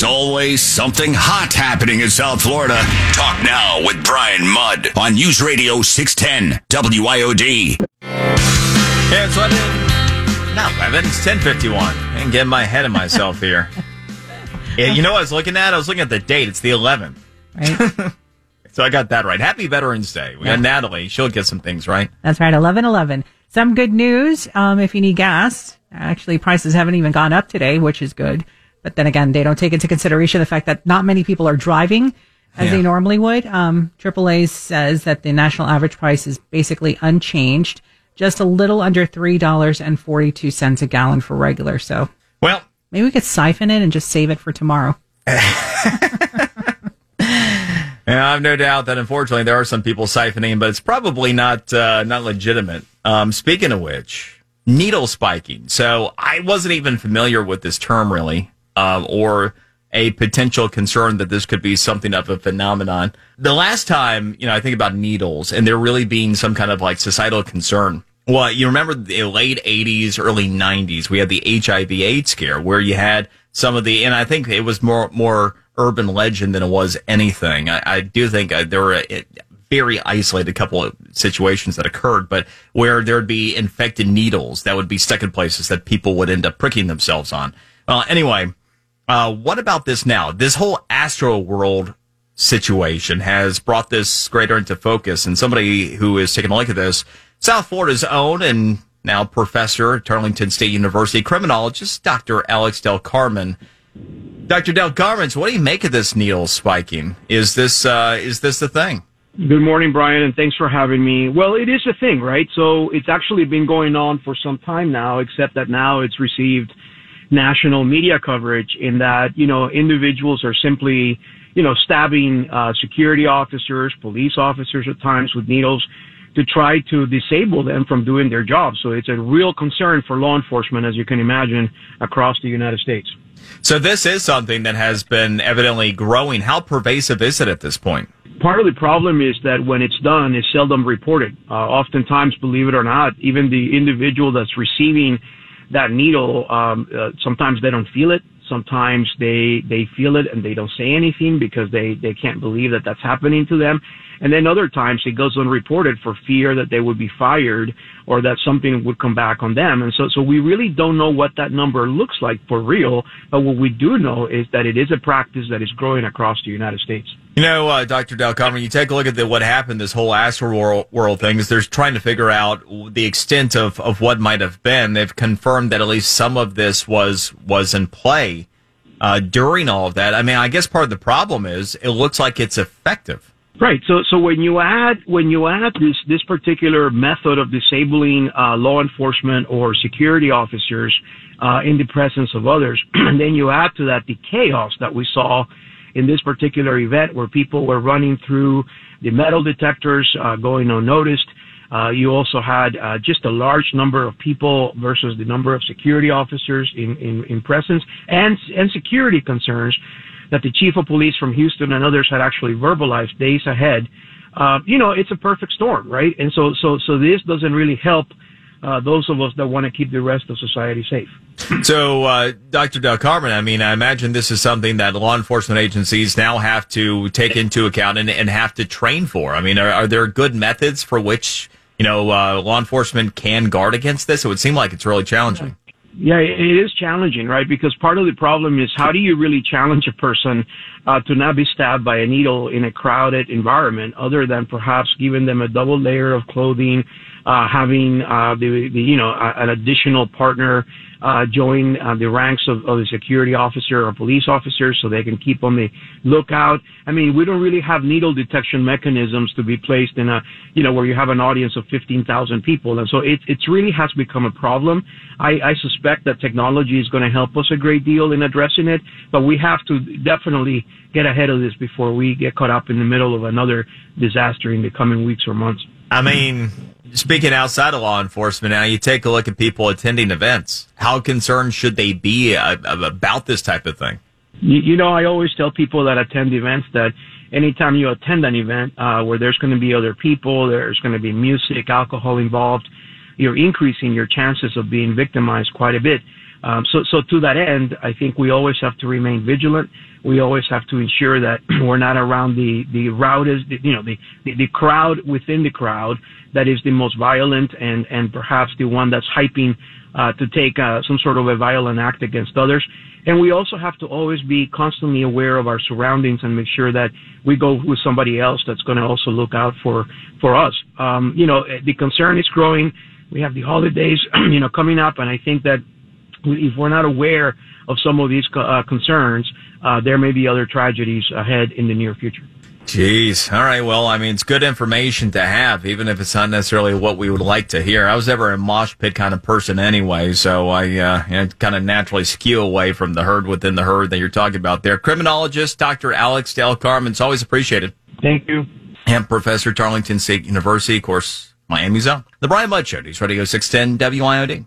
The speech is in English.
There's always something hot happening in South Florida. Talk now with Brian Mudd on News Radio 610 WIOD. Yeah, it's 11. Not 11, it's 1051. I'm getting my head of myself here. yeah, you know what I was looking at? I was looking at the date. It's the 11th. Right. so I got that right. Happy Veterans Day. We got Natalie. She'll get some things right. That's right, 11 11. Some good news um, if you need gas. Actually, prices haven't even gone up today, which is good. But then again, they don't take into consideration the fact that not many people are driving as Yeah. they normally would. Um, AAA says that the national average price is basically unchanged, just a little under $3.42 a gallon for regular. So Well, maybe we could siphon it and just save it for tomorrow. Yeah, I have no doubt that unfortunately there are some people siphoning, but it's probably not uh, not legitimate. Um, speaking of which, needle spiking. So I wasn't even familiar with this term really, um, or a potential concern that this could be something of a phenomenon. The last time, you know, I think about needles and there really being some kind of like societal concern. Well, you remember the late 80s, early 90s, we had the HIV AIDS scare where you had some of the, and I think it was more, more urban legend than it was anything. I, I do think uh, there were a, very isolated couple of situations that occurred, but where there'd be infected needles that would be stuck in places that people would end up pricking themselves on. Well, anyway, uh, what about this now? This whole Astroworld situation has brought this greater into focus, and somebody who is taking a look at this, South Florida's own and now professor at Tarleton State University, criminologist Dr. Alex Del Carmen. Dr. Del Carmen, what do you make of this needle spiking? Is this uh, is this the thing? Good morning, Brian, and thanks for having me. Well, it is a thing, right? So it's actually been going on for some time now, except that now it's received national media coverage in that, you know, individuals are simply, you know, stabbing uh, security officers, police officers at times with needles to try to disable them from doing their job. So it's a real concern for law enforcement, as you can imagine, across the United States. So this is something that has been evidently growing. How pervasive is it at this point? part of the problem is that when it's done, it's seldom reported. Uh, oftentimes, believe it or not, even the individual that's receiving that needle, um, uh, sometimes they don't feel it. Sometimes they they feel it and they don't say anything because they they can't believe that that's happening to them. And then other times it goes unreported for fear that they would be fired or that something would come back on them. And so so we really don't know what that number looks like for real. But what we do know is that it is a practice that is growing across the United States. You know, uh, Dr. Del Carmen, you take a look at the, what happened, this whole Astroworld, thing, is they're trying to figure out the extent of, of what might have been. They've confirmed that at least some of this was, was in play, uh, during all of that. I mean, I guess part of the problem is it looks like it's effective. Right. So, so when you add when you add this this particular method of disabling uh, law enforcement or security officers uh, in the presence of others, and then you add to that the chaos that we saw in this particular event, where people were running through the metal detectors, uh, going unnoticed. Uh, you also had uh, just a large number of people versus the number of security officers in, in, in presence and and security concerns that the chief of police from Houston and others had actually verbalized days ahead. Uh, you know, it's a perfect storm, right? And so, so, so this doesn't really help uh, those of us that want to keep the rest of society safe. So, uh, Dr. Del Carmen, I mean, I imagine this is something that law enforcement agencies now have to take into account and, and have to train for. I mean, are, are there good methods for which, you know, uh, law enforcement can guard against this? It would seem like it's really challenging. Yeah, it is challenging, right? Because part of the problem is how do you really challenge a person uh, to not be stabbed by a needle in a crowded environment, other than perhaps giving them a double layer of clothing, uh, having uh, the, the you know an additional partner uh, join uh, the ranks of, of the security officer or police officer so they can keep on the lookout. I mean, we don't really have needle detection mechanisms to be placed in a, you know, where you have an audience of 15,000 people. And so it, it really has become a problem. I, I suspect that technology is going to help us a great deal in addressing it, but we have to definitely get ahead of this before we get caught up in the middle of another disaster in the coming weeks or months. I mean, speaking outside of law enforcement, now you take a look at people attending events. How concerned should they be uh, about this type of thing? You, you know, I always tell people that attend events that anytime you attend an event uh, where there's going to be other people, there's going to be music, alcohol involved, you're increasing your chances of being victimized quite a bit. Um, so, so to that end, I think we always have to remain vigilant. We always have to ensure that we're not around the the route is you know the, the the crowd within the crowd that is the most violent and and perhaps the one that's hyping uh, to take uh, some sort of a violent act against others. And we also have to always be constantly aware of our surroundings and make sure that we go with somebody else that's going to also look out for for us. Um, you know, the concern is growing. We have the holidays, you know, coming up, and I think that if we're not aware of some of these uh, concerns, uh, there may be other tragedies ahead in the near future. Jeez. All right. Well, I mean, it's good information to have, even if it's not necessarily what we would like to hear. I was never a mosh pit kind of person anyway, so I uh, you know, kind of naturally skew away from the herd within the herd that you're talking about there. Criminologist Dr. Alex Del Carmen. It's always appreciated. Thank you. And Professor Tarleton State University, of course, Miami's own. The Brian Mudd Show, News Radio 610 WIOD.